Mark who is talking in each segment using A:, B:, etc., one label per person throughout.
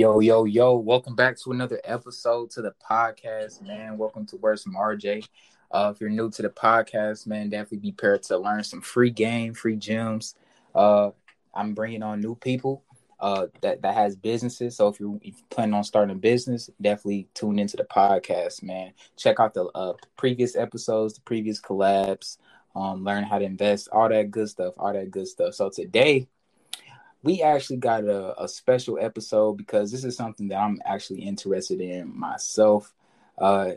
A: Yo, yo, yo, welcome back to another episode to the podcast, man. Welcome to Words from RJ. Uh, if you're new to the podcast, man, definitely be prepared to learn some free game, free gems. Uh, I'm bringing on new people uh, that that has businesses. So if you're, if you're planning on starting a business, definitely tune into the podcast, man. Check out the uh, previous episodes, the previous collabs, um, learn how to invest, all that good stuff, all that good stuff. So today, we actually got a, a special episode because this is something that I'm actually interested in myself. Uh,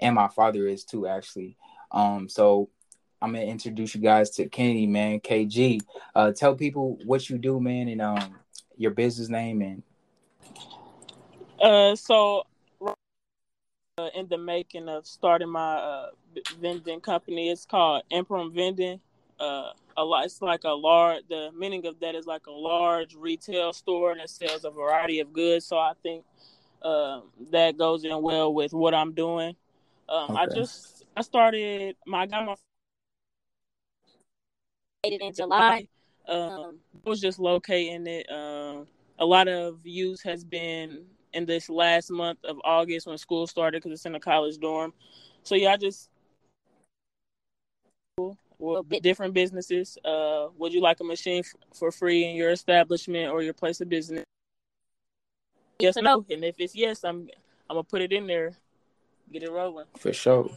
A: and my father is too, actually. Um, so I'm gonna introduce you guys to Kennedy, man, KG. Uh, tell people what you do, man, and um, your business name and
B: Uh, so uh, in the making of starting my uh, vending company, it's called Emporium Vending. Uh, a lot, it's like a large. The meaning of that is like a large retail store that sells a variety of goods. So I think uh, that goes in well with what I'm doing. Um, I just I started my I got my in July. Um, I was just locating it. Um, a lot of use has been in this last month of August when school started because it's in a college dorm. So yeah, I just well, different businesses. Uh, would you like a machine f- for free in your establishment or your place of business? Yes or no. And if it's yes, I'm I'm gonna put it in there, get it rolling.
A: for sure.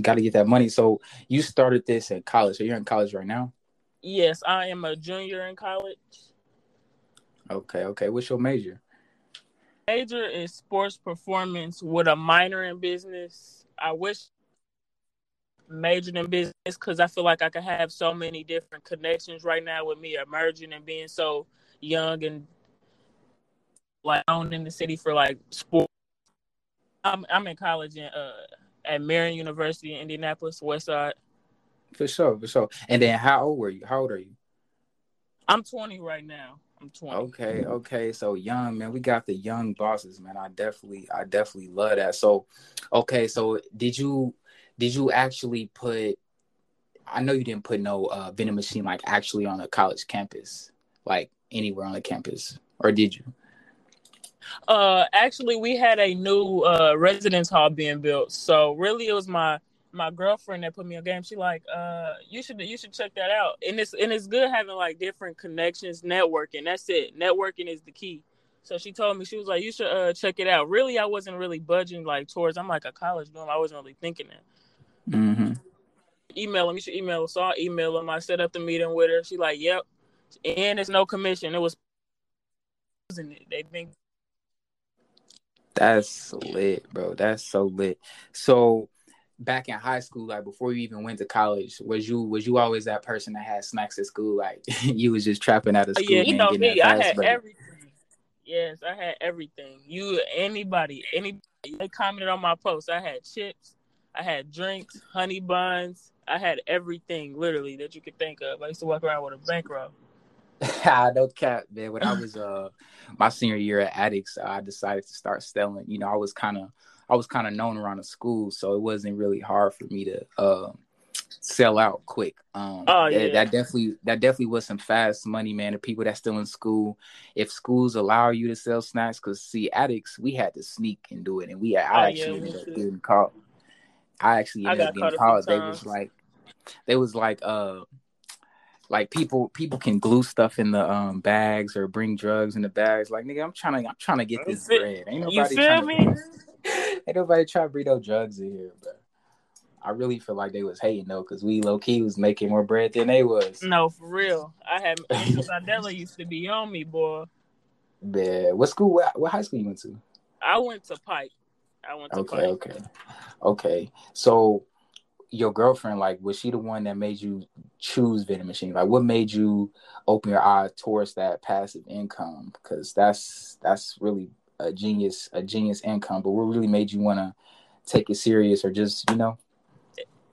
A: Got to get that money. So you started this at college. So you're in college right now.
B: Yes, I am a junior in college.
A: Okay, okay. What's your major?
B: Major is sports performance with a minor in business. I wish majored in business because I feel like I could have so many different connections right now with me emerging and being so young and like owned in the city for like sport. I'm I'm in college in uh at Marian University in Indianapolis, West Side.
A: For sure, for sure. And then how old were you? How old are you?
B: I'm 20 right now. I'm 20.
A: Okay, okay. So young man, we got the young bosses, man. I definitely, I definitely love that. So, okay, so did you, did you actually put? I know you didn't put no uh, vending machine like actually on a college campus, like anywhere on the campus, or did you?
B: Uh, actually, we had a new uh residence hall being built. So really, it was my my girlfriend that put me on game. She like, uh, you should you should check that out. And it's and it's good having like different connections, networking. That's it. Networking is the key. So she told me she was like, you should uh check it out. Really, I wasn't really budging like towards. I'm like a college dorm. I wasn't really thinking that.
A: Mm-hmm.
B: Email them. You should email her. So I email him. I set up the meeting with her. She like, yep. And it's no commission. It was. They've been
A: That's lit, bro. That's so lit. So back in high school, like before you even went to college, was you was you always that person that had snacks at school? Like you was just trapping out of
B: Oh,
A: school.
B: yeah, you know me. I had
A: break.
B: everything. Yes, I had everything. You, anybody, any they commented on my post. I had chips, I had drinks, honey buns. I had everything literally that you could think of. I used to walk around with a bankroll.
A: no cap, man. When I was uh my senior year at Attucks, I decided to start selling. You know, I was kind of I was kind of known around the school, so it wasn't really hard for me to uh, sell out quick. Um,
B: Oh, yeah.
A: that definitely that definitely was some fast money, man. The people that's still in school, if schools allow you to sell snacks, because see, Attucks, we had to sneak and do it, and we I
B: Oh,
A: actually
B: me
A: ended up getting caught. I actually ended
B: got
A: up getting caught. They was like, they was like, uh, like people people can glue stuff in the um bags or bring drugs in the bags. Like nigga, I'm trying to I'm trying to get this
B: feel-
A: bread. Ain't
B: you
A: nobody
B: feel
A: trying
B: me?
A: to ain't nobody trying to bring no drugs in here, bro. I really feel like they was hating though, cause we low key was making more bread than they was.
B: No, for real. I had Mr. Sadella used to be on me, boy.
A: Man, what school? What, what high school you went to?
B: I went to Pike. I went to
A: Okay, okay, okay. So your girlfriend, like, was she the one that made you choose vending machine? Like, what made you open your eye towards that passive income? Because that's that's really a genius, a genius income. But what really made you want to take it serious, or just you know?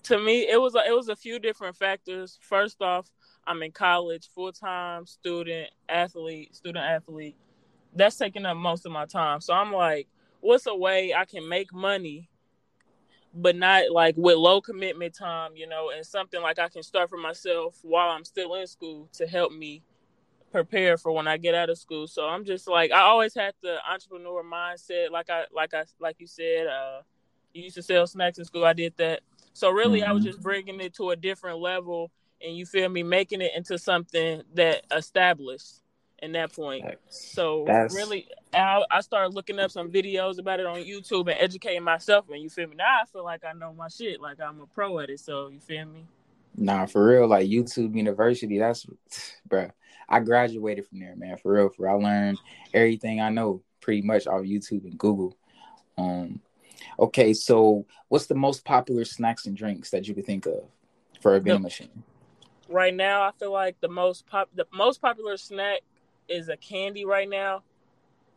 B: to me it was a, it was a few different factors first off I'm in college, full time student, athlete, student athlete. That's taking up most of my time. So I'm like, what's a way I can make money, but not like with low commitment time, you know, and something like I can start for myself while I'm still in school to help me prepare for when I get out of school. So I'm just like I always had the entrepreneur mindset, like I like I like you said, uh, you used to sell snacks in school. I did that. So really, mm-hmm. I was mm-hmm. just bringing it to a different level, and you feel me, making it into something that established in that point. So That's... really, I, I started looking up some videos about it on YouTube and educating myself. And you feel me? Now I feel like I know my shit, like I'm a pro at it. So you feel me?
A: Nah, for real, like YouTube University. That's, bro. I graduated from there, man. For real, for real. I learned everything I know pretty much off YouTube and Google. Um, Okay, so what's the most popular snacks and drinks that you could think of for a vending machine?
B: Right now, I feel like the most pop the most popular snack is a candy right now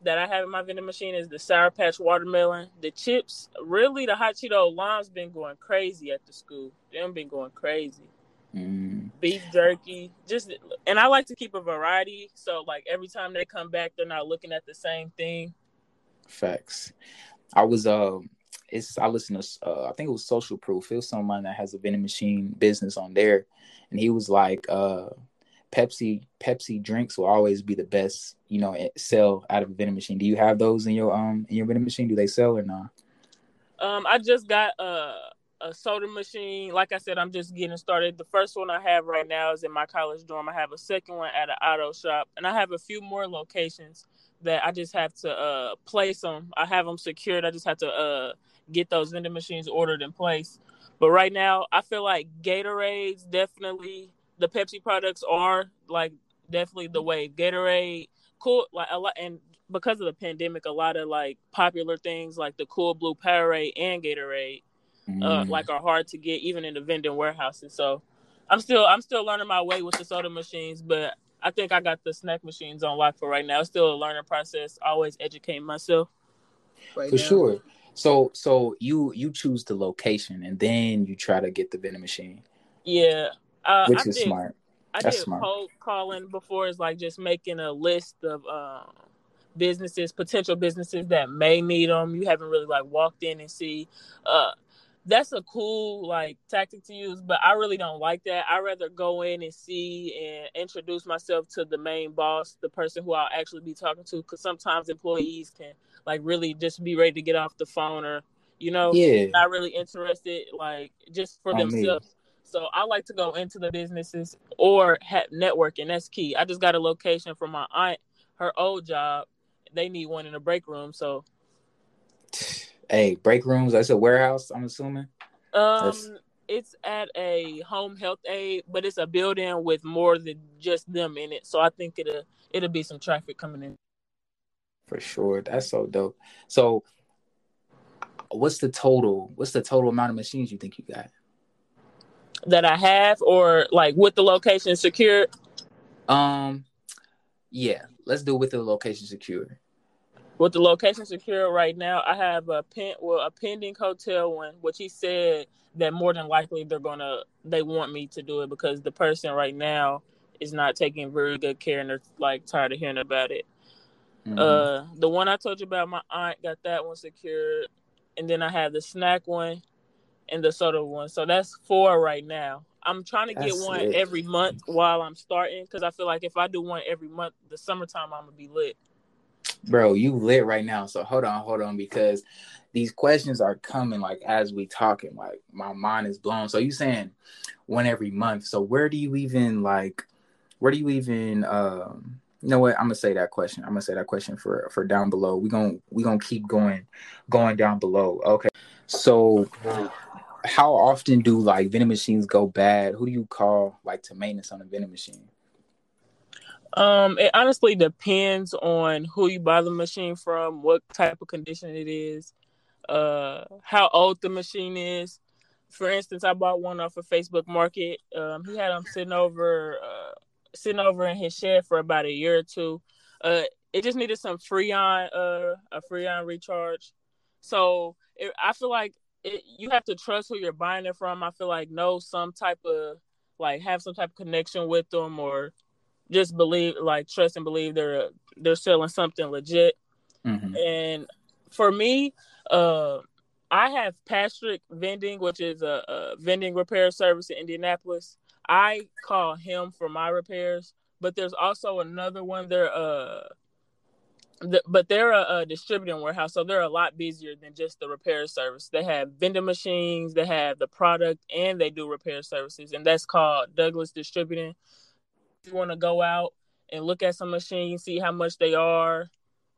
B: that I have in my vending machine is the Sour Patch watermelon. The chips, really, the hot Cheeto lime's been going crazy at the school. Them been going crazy. Mm. Beef jerky, just and I like to keep a variety. So like every time they come back, they're not looking at the same thing.
A: Facts. I was um it's I listen to uh, I think it was Social Proof. It was someone that has a vending machine business on there, and he was like, uh, Pepsi Pepsi drinks will always be the best, you know, sell out of a vending machine. Do you have those in your um in your vending machine? Do they sell or not?
B: Um, I just got a a soda machine. Like I said, I'm just getting started. The first one I have right now is in my college dorm. I have a second one at an auto shop, and I have a few more locations that I just have to uh place them. I have them secured. I just have to uh get those vending machines ordered in place. But right now, I feel like Gatorade's definitely the Pepsi products are like definitely the way. Gatorade, cool, like a lot, and because of the pandemic, a lot of like popular things like the Cool Blue Powerade and Gatorade, uh, mm. uh, like are hard to get even in the vending warehouses. So I'm still I'm still learning my way with the soda machines, but I think I got the snack machines on lock for right now. It's still a learning process. always educate myself.
A: Right for now. sure. So so you you choose the location and then you try to get the vending machine.
B: Yeah, uh,
A: which I is did, smart.
B: I That's did smart. cold calling before. It's like just making a list of um, businesses, potential businesses that may need them. You haven't really like walked in and see. Uh, that's a cool like tactic to use, but I really don't like that. I rather go in and see and introduce myself to the main boss, the person who I'll actually be talking to. Because sometimes employees can like really just be ready to get off the phone or you know, yeah, not really interested, like just for themselves. So I like to go into the businesses or have networking. That's key. I just got a location for my aunt, her old job. They need one in a break room, so
A: Hey, break rooms. That's a warehouse. I'm assuming.
B: Um, That's... it's at a home health aid, but it's a building with more than just them in it. So I think it'll it'll be some traffic coming in.
A: For sure, that's so dope. So, what's the total? What's the total amount of machines you think you got?
B: That I have, or like with the location secured?
A: Um, yeah. Let's do it with the location secured
B: with the location secure right now, I have a pen well a pending hotel one, which he said that more than likely they're gonna they want me to do it because the person right now is not taking very good care and they're like tired of hearing about it. Mm-hmm. Uh, the one I told you about, my aunt got that one secured, and then I have the snack one and the soda one. So that's four right now. I'm trying to that's get one it. every month while I'm starting because I feel like if I do one every month, the summertime I'm gonna be lit
A: bro, you lit right now. So hold on, hold on, because these questions are coming like as we talking. Like my mind is blown. So you saying one every month. So where do you even like? Where do you even? Um, you know what? I'm gonna say that question. I'm gonna say that question for for down below. We gonna we gonna keep going, going down below. Okay. So how often do like vending machines go bad? Who do you call like to maintenance on a vending machine?
B: Um, it honestly depends on who you buy the machine from, what type of condition it is, uh, how old the machine is. For instance, I bought one off of Facebook Market. Um, he had them sitting over, uh, sitting over in his shed for about a year or two. Uh, it just needed some Freon, uh, a Freon recharge. So it, I feel like it, you have to trust who you're buying it from. I feel like know some type of like have some type of connection with them or just believe like trust and believe they're they're selling something legit. Mm-hmm. And for me, uh I have Patrick Vending, which is a, a, vending repair service in Indianapolis. I call him for my repairs, but there's also another one. They're uh, the, but they're a, a, distributing warehouse, so they're a lot busier than just the repair service. They have vending machines, they have the product, and they do repair services, and that's called Douglas Distributing. If you want to go out and look at some machines, see how much they are,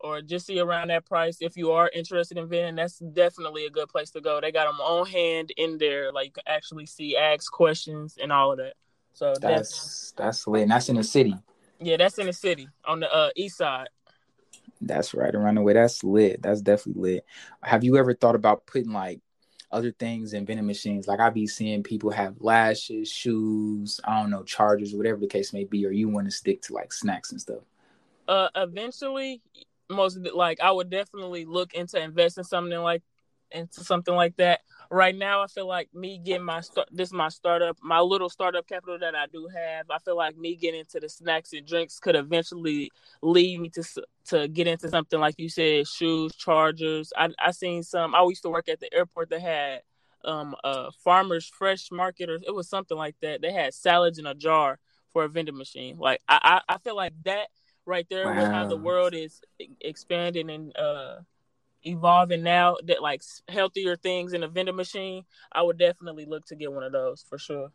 B: or just see around that price. If you are interested in vending, that's definitely a good place to go. They got them on hand in there, like actually see, ask questions, and all of that. So
A: that's that's lit. And that's in the city.
B: Yeah, that's in the city on the uh, east side.
A: That's right around the way. That's lit. That's definitely lit. Have you ever thought about putting like other things in vending machines? Like I be seeing people have lashes, shoes, I don't know, chargers, whatever the case may be, or you want to stick to like snacks and stuff.
B: Uh, eventually, most the, like I would definitely look into investing something like into something like that. Right now, I feel like me getting my start. This is my startup, my little startup capital that I do have. I feel like me getting into the snacks and drinks could eventually lead me to to get into something like you said, shoes, chargers. I I seen some. I used to work at the airport that had um a farmers fresh market or it was something like that. They had salads in a jar for a vending machine. Like I I, I feel like that right there wow. how the world is expanding and uh evolving now that like healthier things in a vending machine i would definitely look to get one of those for sure.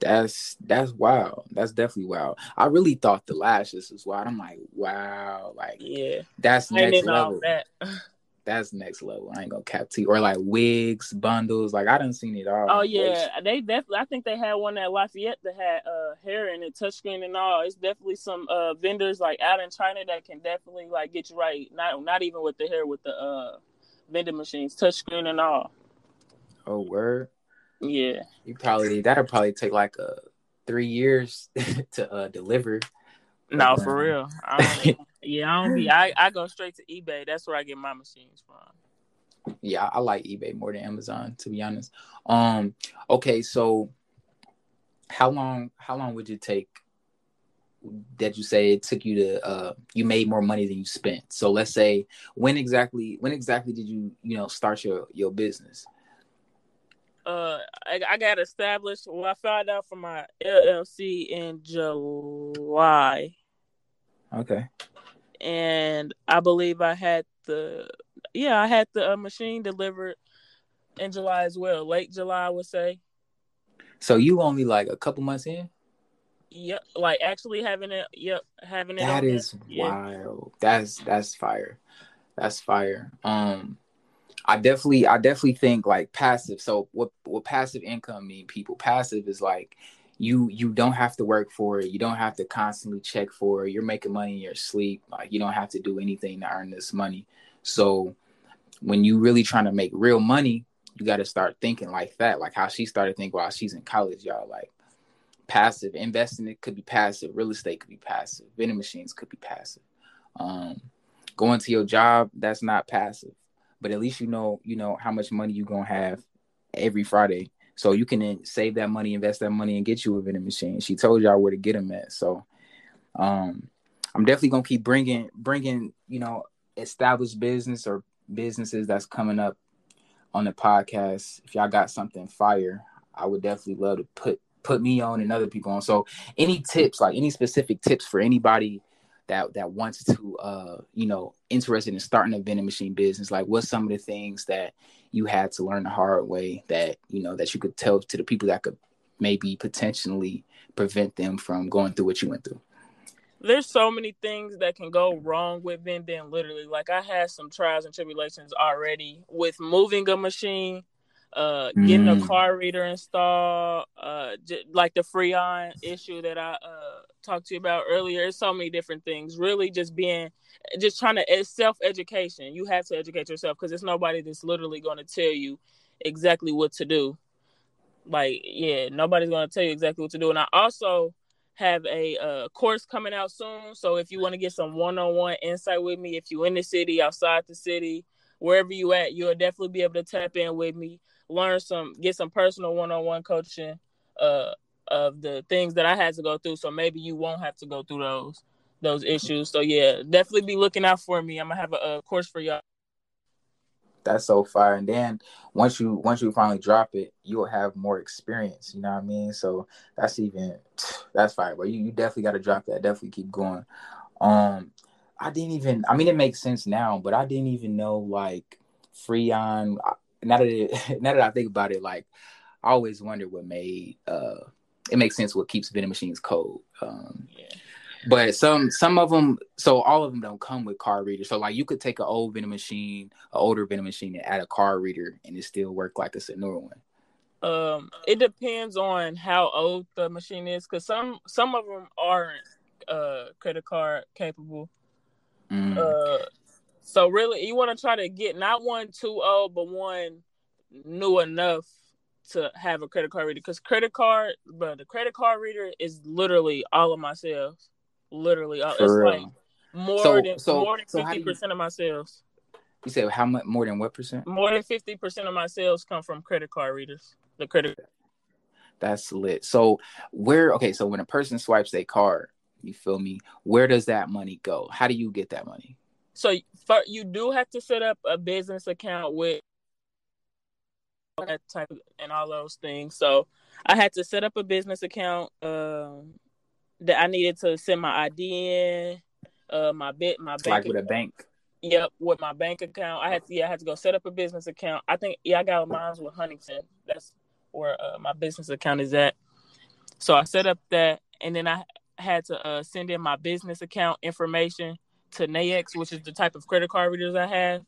A: That's that's wow that's definitely wow i really thought the lashes was wild. I'm like wow like
B: yeah.
A: that's next level. that. that's next level. I ain't gonna cap to you. Or like wigs, bundles. Like I didn't seen it all.
B: Oh yeah, they definitely. I think they had one at Lafayette that had uh hair in it, touchscreen and all. It's definitely some uh vendors like out in China that can definitely like get you right. Not not even with the hair, with the uh vending machines, touchscreen and all.
A: Oh word.
B: Yeah.
A: You probably that'll probably take like a uh, three years to uh deliver.
B: No, for real. Yeah, I don't be. I, I go straight to eBay. That's where I get my machines from.
A: Yeah, I like eBay more than Amazon, to be honest. Um, okay, so how long how long would it take that you say it took you to uh you made more money than you spent? So let's say when exactly when exactly did you you know start your your business?
B: Uh, I, I got established. Well, I found out from my LLC in July.
A: Okay
B: and I believe I had the yeah I had the uh, machine delivered in July as well, late July I would say.
A: So you only like a couple months in?
B: Yep, like actually having it. Yep, having it.
A: That is wild. That's that's fire. That's fire. Um, I definitely I definitely think like passive. So what what passive income mean? People passive is like you you don't have to work for it. You don't have to constantly check for it. You're making money in your sleep. Like you don't have to do anything to earn this money. So when you really trying to make real money, you got to start thinking like that. Like how she started thinking while she's in college, y'all. Like passive investing, it could be passive. Real estate could be passive. Vending machines could be passive. Um, going to your job, that's not passive. But at least you know, you know how much money you're gonna have every Friday so you can save that money, invest that money, and get you a vending machine. She told y'all where to get them at. So, um, I'm definitely gonna keep bringing bringing you know established business or businesses that's coming up on the podcast. If y'all got something fire, I would definitely love to put put me on and other people on. So, any tips, like any specific tips for anybody that that wants to uh you know interested in starting a vending machine business like what's some of the things that you had to learn the hard way that you know that you could tell to the people that could maybe potentially prevent them from going through what you went through
B: there's so many things that can go wrong with vending literally like i had some trials and tribulations already with moving a machine uh getting mm. a car reader installed uh j- like the freon issue that i uh talked to you about earlier it's so many different things. Really just being just trying to it's self-education. You have to educate yourself because it's nobody that's literally going to tell you exactly what to do. Like yeah nobody's going to tell you exactly what to do. And i also have a uh, course coming out soon. So if you want to get some one-on-one insight with me if you're in the city outside the city wherever you at you'll definitely be able to tap in with me learn some, get some personal one-on-one coaching. Uh, of the things that I had to go through. So maybe you won't have to go through those those issues. So yeah, definitely be looking out for me. I'm gonna have a, a course for y'all.
A: That's so fire. And then once you once you finally drop it, you'll have more experience. You know what I mean? So that's even that's fire. But you, you definitely got to drop that. Definitely keep going. Um, I didn't even. I mean, it makes sense now, but I didn't even know like Freon. Now that it, now that I think about it, like I always wondered what made. uh It makes sense what keeps vending machines cold. Um, yeah. But some some of them, so all of them don't come with card readers. So like you could take an old vending machine, an older vending machine, and add a card reader, and it still work like it's a newer one.
B: Um, it depends on how old the machine is, because some some of them aren't uh credit card capable. Mm. Uh, so really, you want to try to get not one too old, but one new enough to have a credit card reader. Because credit card, but the credit card reader is literally all of my sales. Literally, uh, all, it's real. like more so, than so, more than fifty so percent of my sales.
A: You said how much more than what percent?
B: More than fifty percent of my sales come from credit card readers. The credit.
A: That's lit. So where? Okay, so when a person swipes their card, you feel me? Where does that money go? How do you get that money?
B: So for, you do have to set up a business account with that type of, and all those things. So I had to set up a business account um, that I needed to send my ID in, uh, my bit, my
A: bank, like with a bank.
B: Yep, with my bank account. I had to, yeah, I had to go set up a business account. I think, yeah, I got mine with Huntington. That's where uh, my business account is at. So I set up that, and then I had to uh, send in my business account information to Nayax, which is the type of credit card readers I have.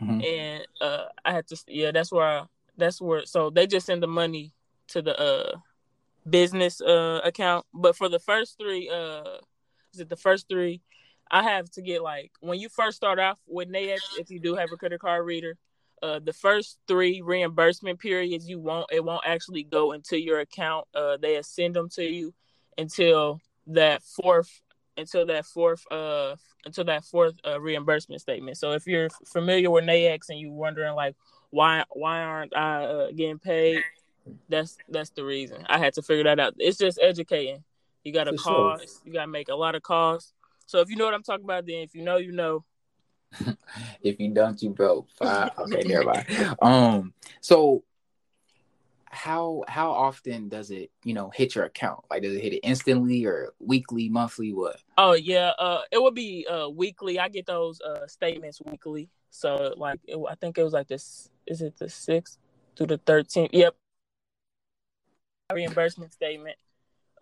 B: Mm-hmm. And uh, I had to, yeah, that's where, I, that's where. So they just send the money to the uh, business uh, account. But for the first three, uh, is it the first three? I have to get like when you first start off with Nayax, if you do have a credit card reader, uh, the first three reimbursement periods you won't it won't actually go into your account. Uh, they send them to you until that fourth until that fourth uh until that fourth uh, reimbursement statement. So if you're familiar with Nayax and you're wondering like why why aren't I uh, getting paid, that's that's the reason. I had to figure that out. It's just educating. You got to call. Sure. You got to make a lot of calls. So if you know what I'm talking about, then if you know, you know.
A: if you don't, you broke. Okay, never mind. Um, so how how often does it you know hit your account like does it hit it instantly or weekly monthly what
B: oh yeah uh it would be uh weekly i get those uh statements weekly so like it, i think it was like this is it the 6th to the 13th yep reimbursement statement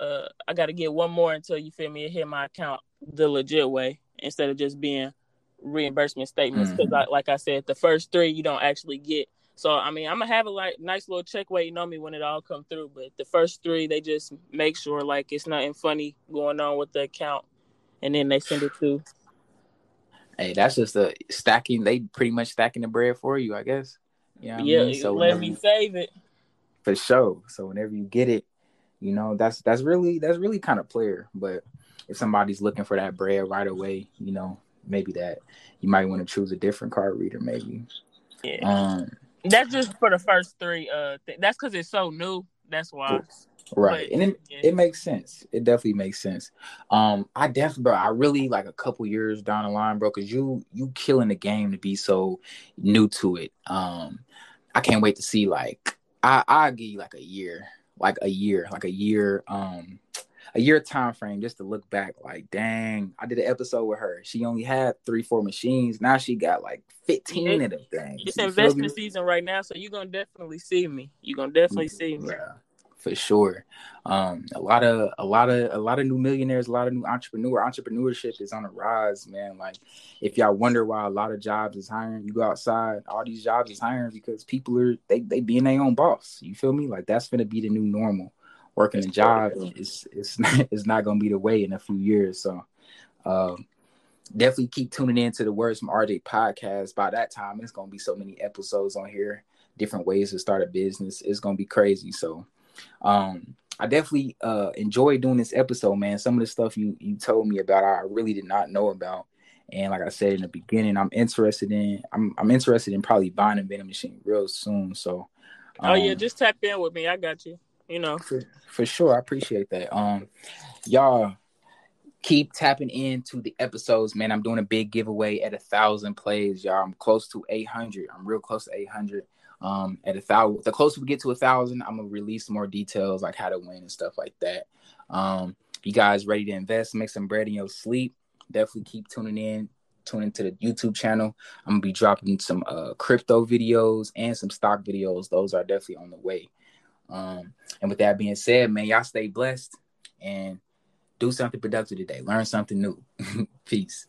B: uh i gotta get one more until you feel me it hit my account the legit way instead of just being reimbursement statements because mm-hmm. like i said the first three you don't actually get so I mean, I'm gonna have a like nice little check waiting on me when it all come through. But the first three, they just make sure like it's nothing funny going on with the account, and then they send it to.
A: Hey, that's just a stacking. They pretty much stacking the bread for you, I guess.
B: Yeah, you know yeah. I mean? So let me save it
A: for sure. So whenever you get it, you know that's that's really that's really kind of player. But if somebody's looking for that bread right away, you know maybe that you might want to choose a different card reader, maybe.
B: Yeah. Um, that's just for the first three. Uh, th- that's because it's so new. That's why.
A: Right, but, and it, yeah. it makes sense. It definitely makes sense. Um, I definitely, bro, I really like a couple years down the line, bro, because you you killing the game to be so new to it. Um, I can't wait to see like I I'll give you like a year, like a year, like a year. Um, a year time frame just to look back like dang i did an episode with her she only had three four machines now she got like 15 of them things
B: it's investment season right now so you're gonna definitely see me you're gonna definitely see me
A: yeah for sure um a lot of a lot of a lot of new millionaires a lot of new entrepreneur entrepreneurship is on the rise man like if y'all wonder why a lot of jobs is hiring you go outside all these jobs is hiring because people are they they being their own boss you feel me like that's gonna be the new normal working a job is is not, is not going to be the way in a few years. So um, definitely keep tuning in to the Words from RJ podcast. By that time, it's going to be so many episodes on here, different ways to start a business. It's going to be crazy. So um, I definitely uh, enjoy doing this episode, man. Some of the stuff you you told me about, I really did not know about. And like I said in the beginning, I'm interested in I'm I'm interested in probably buying a vending machine real soon. So
B: um, Oh yeah, um, just tap in with me. I got you. you know.
A: For, for sure, I appreciate that. Um, y'all keep tapping into the episodes, man. I'm doing a big giveaway at a thousand plays, y'all. I'm close to 800. I'm real close to 800. Um, at a thousand, the closer we get to a thousand, I'm gonna release more details like how to win and stuff like that. Um, you guys ready to invest, make some bread in your sleep? Definitely keep tuning in. Tune into the YouTube channel. I'm gonna be dropping some uh, crypto videos and some stock videos. Those are definitely on the way. Um, and with that being said, man, y'all stay blessed and do something productive today. Learn something new. Peace.